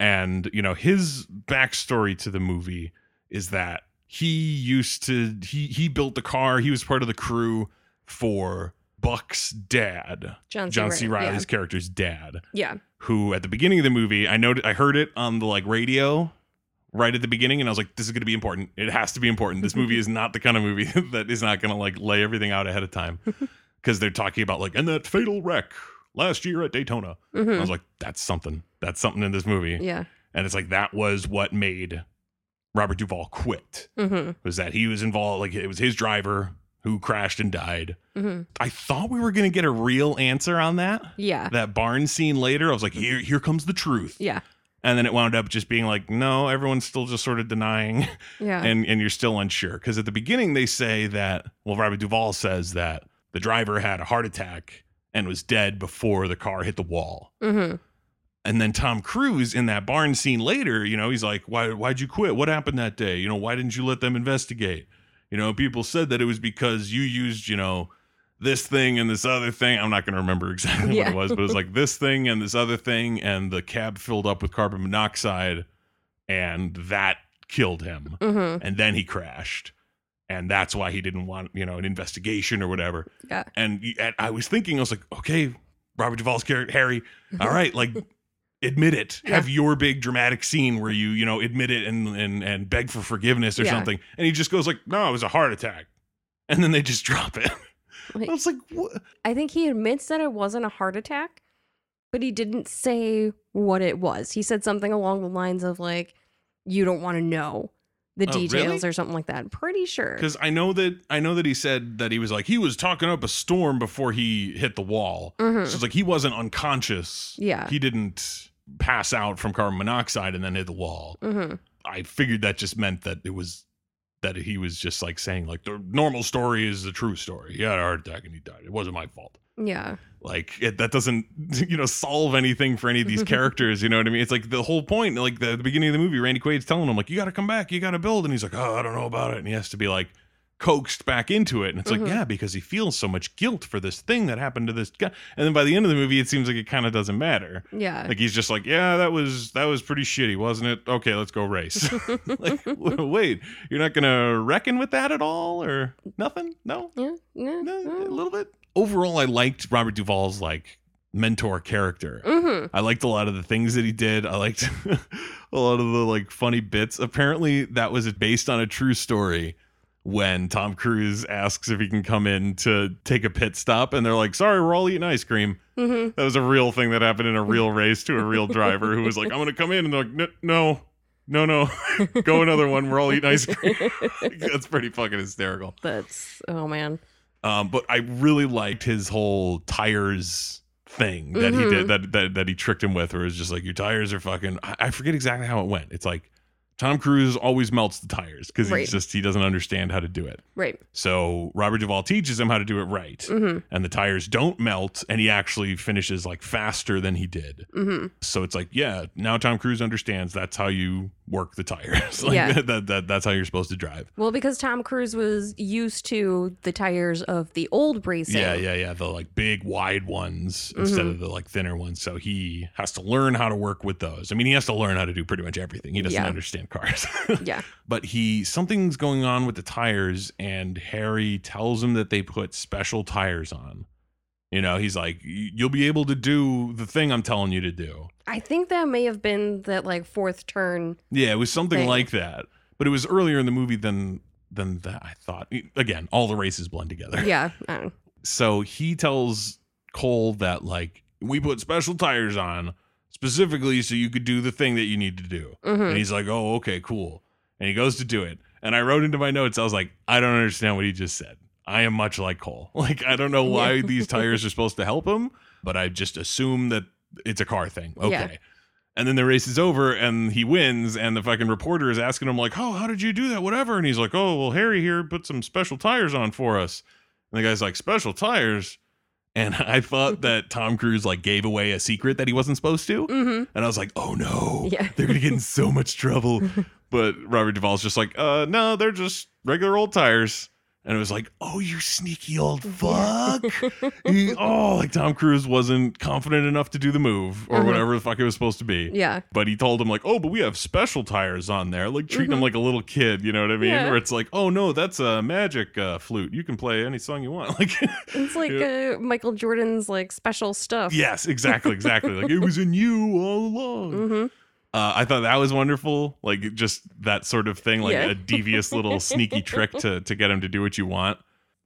and you know his backstory to the movie is that he used to he he built the car he was part of the crew for buck's dad John C. john c reilly's character's dad Yeah. who at the beginning of the movie i know i heard it on the like radio right at the beginning and i was like this is going to be important it has to be important this movie is not the kind of movie that is not going to like lay everything out ahead of time because they're talking about like and that fatal wreck last year at daytona Yeah. hmm I was like, that's something. That's something in this movie. yeah. And it's like that was what made Robert Duvall quit. hmm Was that he was involved like it was his driver who crashed and died. hmm I thought we were gonna get a real answer on that. Yeah. That barn scene later, I was like, here, here comes the truth. Yeah. And then it wound up just being like, no, everyone's still just sort of denying Yeah. and and you're still unsure because at the beginning they say that well Robert Duvall says that the driver had a heart attack and was dead before the car hit the wall. mm-hmm. And then Tom Cruise in that barn scene later, you know, he's like, "Why why'd you quit? What happened that day? You know, why didn't you let them investigate?" You know, people said that it was because you used, you know, this thing and this other thing. I'm not going to remember exactly what it was, but it was like this thing and this other thing and the cab filled up with carbon monoxide and that killed him Mm-hmm. and then he crashed and that's why he didn't want you know an investigation or whatever Yeah. and, and i was thinking i was like okay robert duvall's character harry all right like admit it Yeah. have your big dramatic scene where you you know admit it and and, and beg for forgiveness or Yeah. something and he just goes like no it was a heart attack and then they just drop it i was like what I think he admits that it wasn't a heart attack, but he didn't say what it was. He said something along the lines of like, "You don't want to know the Oh, details" really? or something like that. I'm pretty sure. because i know that i know that he said that he was like he was talking up a storm before he hit the wall Mhm. So it's like he wasn't unconscious. Yeah. He didn't pass out from carbon monoxide and then hit the wall. Mm-hmm. I figured that just meant that it was that he was just like saying like the normal story is the true story. He had a heart attack and he died. It wasn't my fault. Yeah. Like it, that doesn't you know solve anything for any of these characters. You know what I mean? It's like the whole point. Like the, the beginning of the movie, Randy Quaid's telling him like you got to come back, you got to build, and he's like, oh, I don't know about it, and he has to be like coaxed back into it. And it's Mhm. like, yeah, because he feels so much guilt for this thing that happened to this guy. And then by the end of the movie, it seems like it kind of doesn't matter. Yeah. Like he's just like, yeah, that was that was pretty shitty, wasn't it? Okay, let's go race. like, wait, you're not gonna reckon with that at all, or nothing? No, yeah. Yeah. no, a little bit. Overall, I liked Robert Duvall's like mentor character. Mm-hmm. I liked a lot of the things that he did. I liked a lot of the like funny bits. Apparently, that was based on a true story. When Tom Cruise asks if he can come in to take a pit stop, and they're like, "Sorry, we're all eating ice cream." Mm-hmm. That was a real thing that happened in a real race to a real driver who was like, "I'm going to come in," and they're like, "No, no, no, go another one. We're all eating ice cream." That's pretty fucking hysterical. That's oh man. Um, but I really liked his whole tires thing that he Mhm. did that, that that he tricked him with, where it's just like your tires are fucking. I forget exactly how it went. It's like Tom Cruise always melts the tires because Right. he's just he doesn't understand how to do it. Right. So Robert Duvall teaches him how to do it right, Mm-hmm. and the tires don't melt, and he actually finishes like faster than he did. Mm-hmm. So it's like, yeah, now Tom Cruise understands that's how you work the tires. like Yeah. that, that that's how you're supposed to drive. Well, because Tom Cruise was used to the tires of the old racing. Yeah, yeah, yeah. The like big wide ones instead Mhm. of the like thinner ones. So he has to learn how to work with those. I mean, he has to learn how to do pretty much everything. He doesn't Yeah. understand cars. Yeah. but he something's going on with the tires and Harry tells him that they put special tires on. You know, he's like, you'll be able to do the thing I'm telling you to do. I think that may have been that like fourth turn. Yeah, it was something Thing. like that. But it was earlier in the movie than than that I thought. Again, all the races blend together. Yeah. So he tells Cole that like we put special tires on specifically so you could do the thing that you need to do. Mhm. And he's like, "Oh, okay, cool." And he goes to do it. And I wrote into my notes I was like, "I don't understand what he just said." I am much like Cole. Like I don't know why Yeah. these tires are supposed to help him, but I just assume that it's a car thing. Okay. Yeah. And then the race is over and he wins and the fucking reporter is asking him like, "Oh, how did you do that? Whatever." And he's like, "Oh, well, Harry here put some special tires on for us." And the guy's like, "Special tires?" And I thought that Tom Cruise like gave away a secret that he wasn't supposed to. Mhm. And I was like, "Oh no. Yeah. They're going to get in so much trouble." but Robert Duvall's just like, "Uh, no, they're just regular old tires." And it was like, "Oh, you sneaky old fuck." He- oh, like Tom Cruise wasn't confident enough to do the move or Mhm. whatever the fuck it was supposed to be. Yeah. But he told him like, "Oh, but we have special tires on there," like treating him Mhm. like a little kid. You know what I mean? Yeah. Where it's like, "Oh no, that's a magic uh, flute. You can play any song you want." Like, It's like uh, Michael Jordan's like special stuff. yes, exactly, exactly. like it was in you all along. Mm-hmm. Uh, I thought that was wonderful. Like just that sort of thing, like Yeah. a devious little sneaky trick to to get him to do what you want.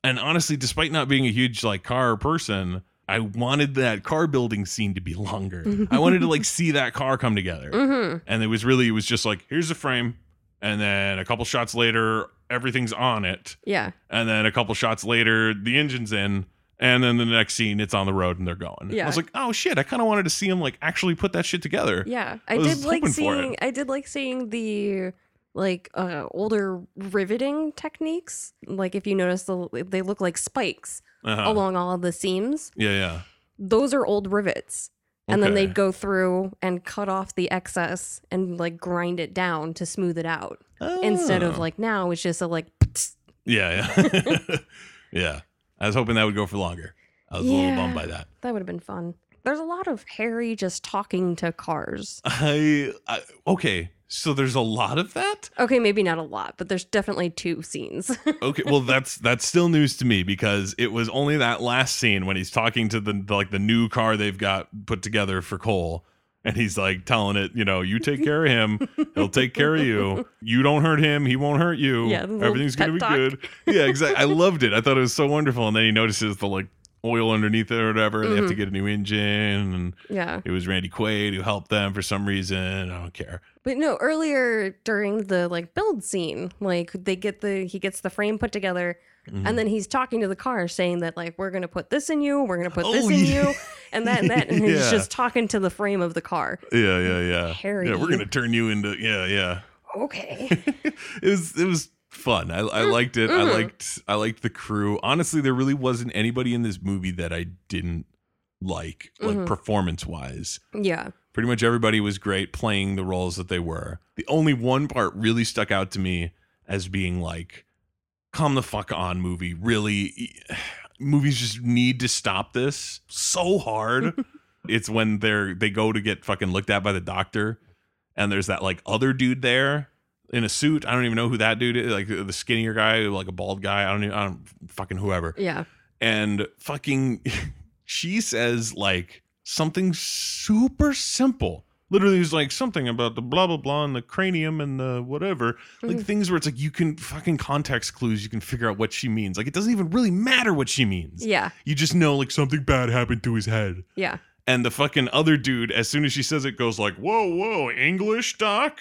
And honestly, despite not being a huge like car person, I wanted that car building scene to be longer. I wanted to like see that car come together. Mm-hmm. And it was really it was just like here's the frame, and then a couple shots later everything's on it, Yeah. and then a couple shots later the engine's in. And then the next scene, it's on the road and they're going. Yeah. I was like, oh shit, I kind of wanted to see him like actually put that shit together. Yeah, I I, did like hoping for it. seeing. I did like seeing the like uh older riveting techniques. Like if you notice, the they look like spikes Uh-huh. along all of the seams. Yeah, yeah. Those are old rivets. And then they'd go through and cut off the excess and like grind it down to smooth it out. Instead of Oh. like now, it's just a like. Yeah, yeah. yeah. I was hoping that would go for longer. I was a little bummed by that. That would have been fun. There's a lot of Harry just talking to cars. I, I okay. So there's a lot of that. Okay, maybe not a lot, but there's definitely two scenes. Okay, well that's that's still news to me because it was only that last scene when he's talking to the, the like the new car they've got put together for Cole, and he's like telling it, you know, you take care of him, he'll take care of you. You don't hurt him, he won't hurt you. Yeah, everything's gonna be talk. good. Yeah, exactly. I loved it. I thought it was so wonderful, and then he notices the like oil underneath it or whatever. and They have to Mhm. get a new engine, and yeah. it was Randy Quaid who helped them for some reason. I don't care. But no, earlier during the like build scene, like they get the he gets the frame put together Mhm. and then he's talking to the car saying that like we're gonna put this in you, we're gonna put this Oh, in yeah. you, and that and that and Yeah. he's just talking to the frame of the car. Yeah, yeah, yeah. Harry. Yeah, we're gonna turn you into yeah, yeah. Okay. it was it was fun. I, I liked it. I mhm. liked I liked the crew. Honestly, there really wasn't anybody in this movie that I didn't like, like Mhm. performance wise. yeah. Pretty much everybody was great playing the roles that they were. The only one part really stuck out to me as being like, come the fuck on, movie. Really, movies just need to stop this so hard. it's when they're they go to get fucking looked at by the doctor, and there's that like other dude there in a suit. I don't even know who that dude is. Like the skinnier guy, like a bald guy. I don't even. I don't fucking whoever Yeah. and fucking she says like something super simple literally it's like something about the blah blah blah and the cranium and the whatever like Mhm. things where it's like you can fucking context clues you can figure out what she means like it doesn't even really matter what she means Yeah. you just know like something bad happened to his head Yeah. and the fucking other dude as soon as she says it goes like whoa whoa english doc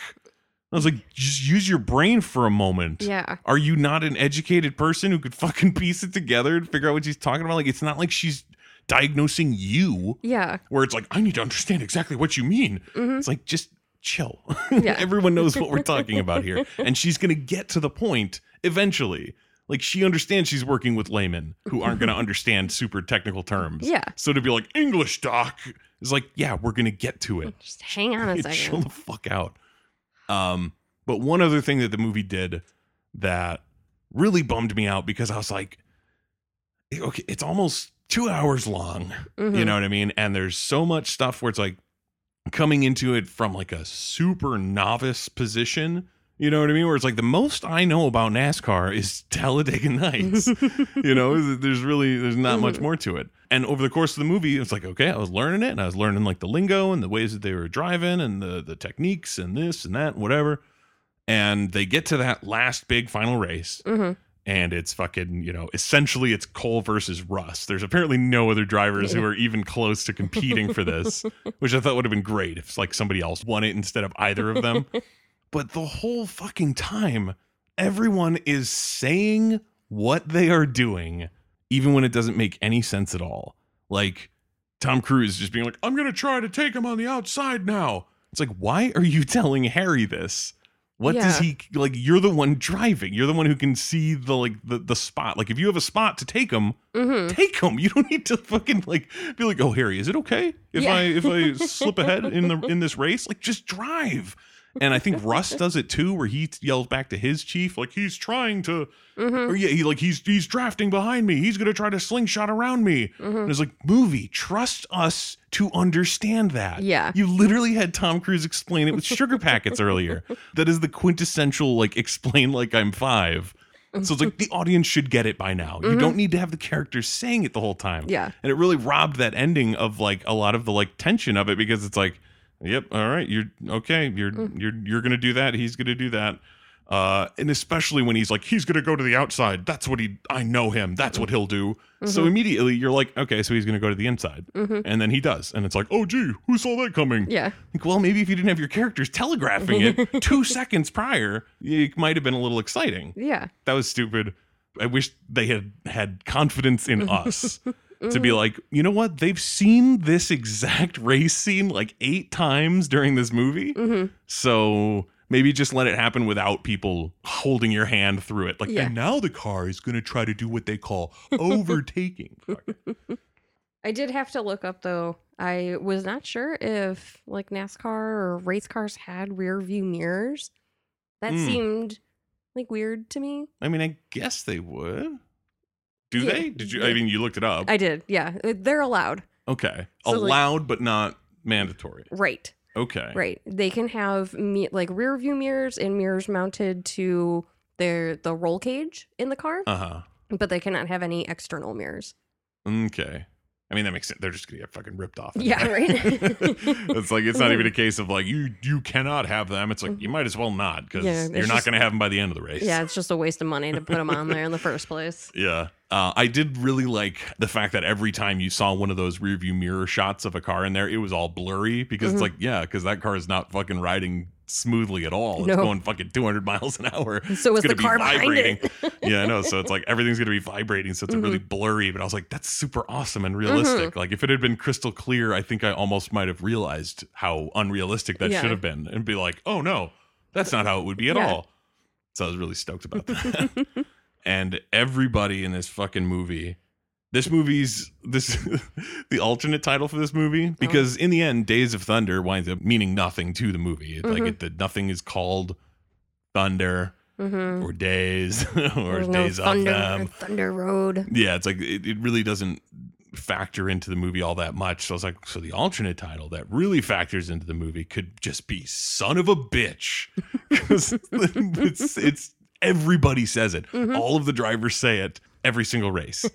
i was like just use your brain for a moment Yeah. are you not an educated person who could fucking piece it together and figure out what she's talking about? Like, it's not like she's diagnosing you, Yeah. where it's like, I need to understand exactly what you mean. hmm It's like, just chill. Yeah. Everyone knows what we're talking about here. And she's going to get to the point eventually. Like, she understands she's working with laymen who aren't going to understand super technical terms. Yeah. So to be like, English doc is like, yeah, we're going to get to it. Just hang on a second. Chill the fuck out. Um, but one other thing that the movie did that really bummed me out because I was like, eh, okay, it's almost two hours long. You Mhm. know what I mean? And there's so much stuff where it's like coming into it from like a super novice position. You know what I mean? Where it's like the most I know about NASCAR is Talladega Nights. you know, there's really there's not much Mhm. more to it. And over the course of the movie, it's like okay, I was learning it, and I was learning like the lingo and the ways that they were driving and the the techniques and this and that, and whatever. And they get to that last big final race, Mhm. And it's fucking you know essentially it's Cole versus Russ. There's apparently no other drivers who are even close to competing for this, which I thought would have been great if like somebody else won it instead of either of them. but the whole fucking time, everyone is saying what they are doing, even when it doesn't make any sense at all. Like Tom Cruise just being like, I'm gonna try to take him on the outside now. It's like, why are you telling Harry this? What does he like? You're the one driving. You're the one who can see the like the, the spot. Like if you have a spot to take him, Mhm. take him. You don't need to fucking like be like, oh Harry, is it okay if Yeah. I if I slip ahead in the in this race? Like just drive. And I think Russ does it too, where he yells back to his chief, like he's trying to, Mhm. or yeah, he like he's he's drafting behind me. He's gonna try to slingshot around me. Mhm. And it's like, movie, trust us to understand that. Yeah. You literally had Tom Cruise explain it with sugar packets earlier. That is the quintessential like explain like I'm five. So it's like the audience should get it by now. You Mhm. don't need to have the characters saying it the whole time. Yeah. And it really robbed that ending of like a lot of the like tension of it because it's like, yep, all right, you're okay, you're Mm. you're you're gonna do that, he's gonna do that. Uh, and especially when he's like, he's gonna go to the outside. That's what he I know him. That's what he'll do. So Mhm. immediately you're like, okay, so he's gonna go to the inside. Mhm. And then he does. And it's like, oh gee, who saw that coming? Yeah. Like, well, maybe if you didn't have your characters telegraphing it two seconds prior, it might have been a little exciting. Yeah. That was stupid. I wish they had had confidence in us. To be Mhm. like, you know what? They've seen this exact race scene like eight times during this movie. Mhm. So maybe just let it happen without people holding your hand through it. Like, Yeah. and now the car is going to try to do what they call overtaking. I did have to look up though. I was not sure if like NASCAR or race cars had rear view mirrors. That Mm. seemed like weird to me. I mean, I guess they would. Do Yeah. they? Did you? I mean, you looked it up. I did. Yeah, Uh, they're allowed. okay. So, like- Allowed, but not mandatory. Right. Okay. Right. They can have me- like rear view mirrors and mirrors mounted to their the roll cage in the car, Uh huh. but they cannot have any external mirrors. Okay. I mean that makes sense. They're just gonna get fucking ripped off. Yeah, right? it's like it's not even a case of like you you cannot have them. It's like you might as well not because Yeah, you're not just- gonna have them by the end of the race. Yeah, it's just a waste of money to put them on there in the first place. Yeah. Uh, I did really like the fact that every time you saw one of those rear view mirror shots of a car in there, it was all blurry because Mhm. it's like, yeah, because that car is not fucking riding smoothly at all. It's No. going fucking 200 miles an hour. So is It's the gonna be car it. yeah, I know. So it's like everything's gonna be vibrating, so it's Mm-hmm. really blurry. But I was like, that's super awesome and realistic. Like if it had been crystal clear, I think I almost might have realized how unrealistic that Yeah. should have been, and be like, oh no, that's not how it would be at Yeah. all. So I was really stoked about that. and everybody in this fucking movie. This movie's this the alternate title for this movie because in the end, Days of Thunder winds up meaning nothing to the movie. It, Like Mhm. it, the, nothing is called Thunder hmm or Days or There's no Days of thunder, them. Thunder Road. Yeah, it's like it, it really doesn't factor into the movie all that much. So I was like, so the alternate title that really factors into the movie could just be "Son of a Bitch," because it's it's everybody says it. Mhm. All of the drivers say it every single race.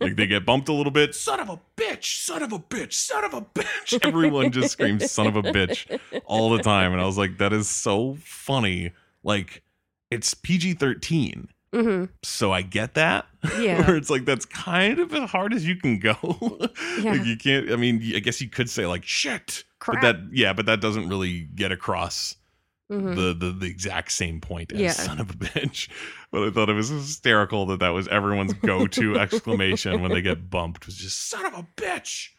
like they get bumped a little bit. Son of a bitch! Son of a bitch! Son of a bitch! Everyone just screams "Son of a bitch" all the time, and I was like, that is so funny. Like it's PG thirteen hmm so I get that. Yeah. Where it's like that's kind of as hard as you can go. Yeah. like you can't. I mean, I guess you could say like shit, Crap. but that yeah, but that doesn't really get across Mhm. the, the the exact same point as Yeah. son of a bitch. But I thought it was hysterical that that was everyone's go to exclamation when they get bumped was just son of a bitch.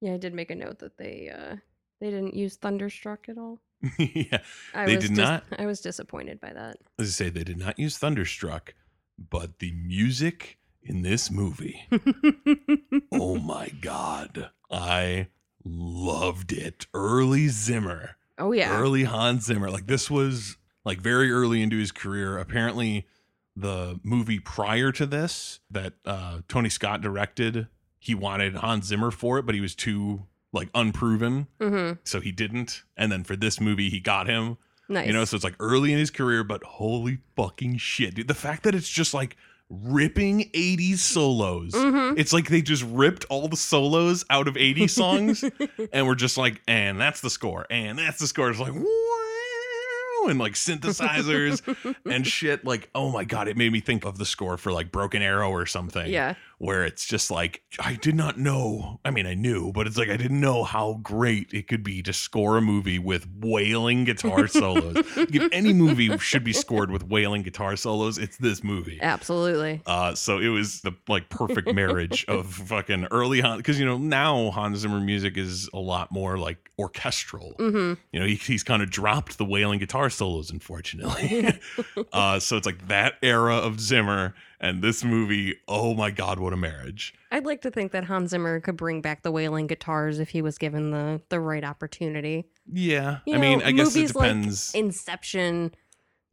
Yeah, I did make a note that they uh they didn't use Thunderstruck at all. yeah, I They was did dis- not? I was disappointed by that. as I say, they did not use Thunderstruck, but the music in this movie. oh my god, I loved it. Early Zimmer. oh yeah. early Hans Zimmer. Like this was like very early into his career. Apparently, the movie prior to this that uh, Tony Scott directed, he wanted Hans Zimmer for it, but he was too like unproven, hmm so he didn't. And then for this movie, he got him. Nice. You know, so it's like early in his career, but holy fucking shit, dude! The fact that it's just like ripping 80s solos. hmm It's like they just ripped all the solos out of 80s songs and we're just like, and that's the score, and that's the score. It's like, wow, and like synthesizers and shit. Like, oh my god, it made me think of the score for like Broken Arrow or something. yeah. Where it's just like I did not know. I mean, I knew, but it's like I didn't know how great it could be to score a movie with wailing guitar solos. Like, if any movie should be scored with wailing guitar solos, it's this movie. Absolutely. Uh, so it was the like perfect marriage of fucking early Han because you know now Hans Zimmer music is a lot more like orchestral. hmm You know he, he's kind of dropped the wailing guitar solos, unfortunately. uh, so it's like that era of Zimmer and this movie. Oh my god, what a marriage! I'd like to think that Hans Zimmer could bring back the wailing guitars if he was given the the right opportunity. Yeah, You I mean, I guess it movies like depends. Inception.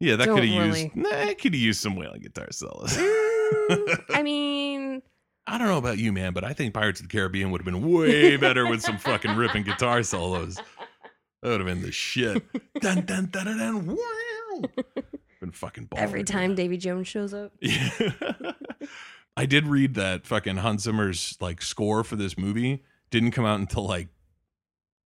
yeah, that could have really- used. Nah, could have used some wailing guitar solos. Mm, I mean, I don't know about you, man, but I think Pirates of the Caribbean would have been way better with some fucking ripping guitar solos. That would have been the shit. dun dun dun dun dun. Wow. Been fucking baller, every time Davy Jones shows up. Yeah. I did read that fucking Hans Zimmer's like score for this movie didn't come out until like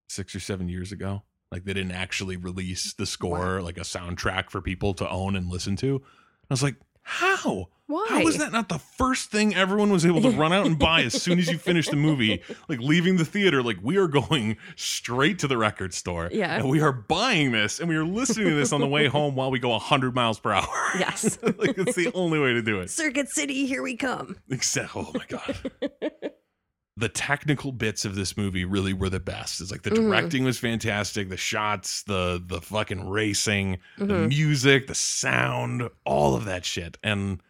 six or seven years ago. Like they didn't actually release the score, like a soundtrack for people to own and listen to. I was like, How? Why? How was that not the first thing everyone was able to run out and buy as soon as you finished the movie? Like leaving the theater, like we are going straight to the record store. Yeah. And we are buying this and we are listening to this on the way home while we go 100 miles per hour. Yes. like it's the only way to do it. Circuit City, here we come. Except, oh my God. the technical bits of this movie really were the best. It's like the Mhm. directing was fantastic, the shots, the the fucking racing, the Mhm. music, the sound, all of that shit. And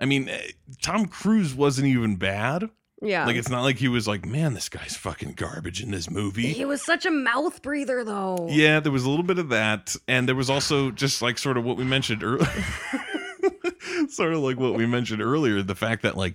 I mean, eh, Tom Cruise wasn't even bad. Yeah. Like it's not like he was like, man, this guy's fucking garbage in this movie. he was such a mouth breather, though. Yeah, there was a little bit of that, and there was also just like sort of what we mentioned earlier, sort of like what we mentioned earlier, the fact that like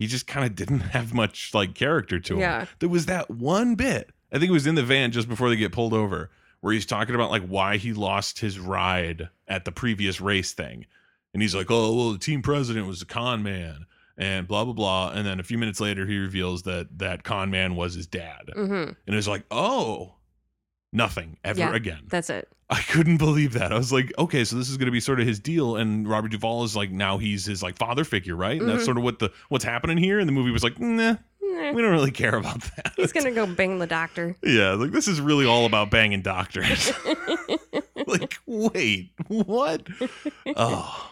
he just kind of didn't have much like character to him. Yeah. There was that one bit, I think it was in the van just before they get pulled over, where he's talking about like why he lost his ride at the previous race thing, and he's like, oh well, the team president was a con man. And blah blah blah, and then a few minutes later, he reveals that that con man was his dad, hmm and it's like, oh, nothing ever Yeah. again. That's it. I couldn't believe that. I was like, okay, so this is going to be sort of his deal, and Robert Duvall is like now he's his like father figure, right? And that's Mhm. sort of what the what's happening here. And the movie was like, nah, Eh, we don't really care about that. He's gonna go bang the doctor. yeah, like this is really all about banging doctors. like, wait, what? Oh,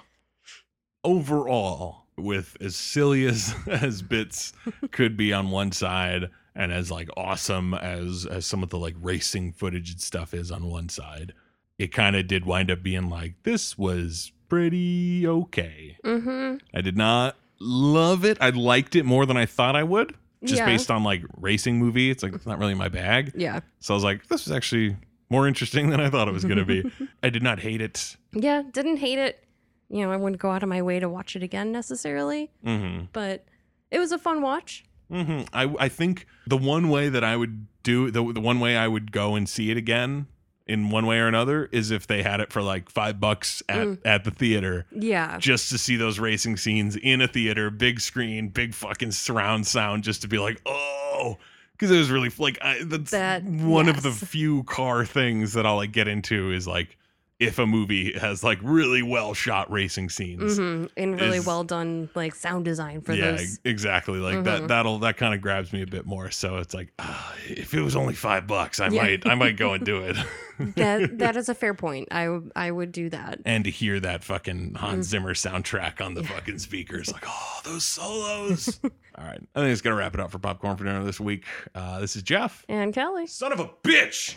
overall, with as silly as as bits could be on one side, and as like awesome as as some of the like racing footage and stuff is on one side, it kind of did wind up being like this was pretty okay. Mm-hmm. I did not love it. I liked it more than I thought I would, just yeah. based on like racing movie. It's like it's not really my bag. Yeah. So I was like, this was actually more interesting than I thought it was going to be. I did not hate it. Yeah. Didn't hate it. You know, I wouldn't go out of my way to watch it again necessarily, hmm but it was a fun watch. Hmm I I think the one way that I would do the the one way I would go and see it again in one way or another is if they had it for like five bucks at Mm. at the theater Yeah. just to see those racing scenes in a theater, big screen, big fucking surround sound, just to be like, oh. Because it was really like I, that's That- one of the few car things that I'll like get into is like if a movie has like really well shot racing scenes. hmm And really is- well done, like sound design for this. yeah, those. exactly. Like that. Mhm. That'll that kind of grabs me a bit more. So it's like, ah, if it was only five bucks, I Yeah. might I might go and do it. That that is a fair point. I I would do that. and to hear that fucking Hans Mm. Zimmer soundtrack on the Yeah. fucking speakers, like, oh, those solos. All right, I think it's gonna wrap it up for popcorn for dinner this week. Uh, this is Jeff. And Kelly. Son of a bitch.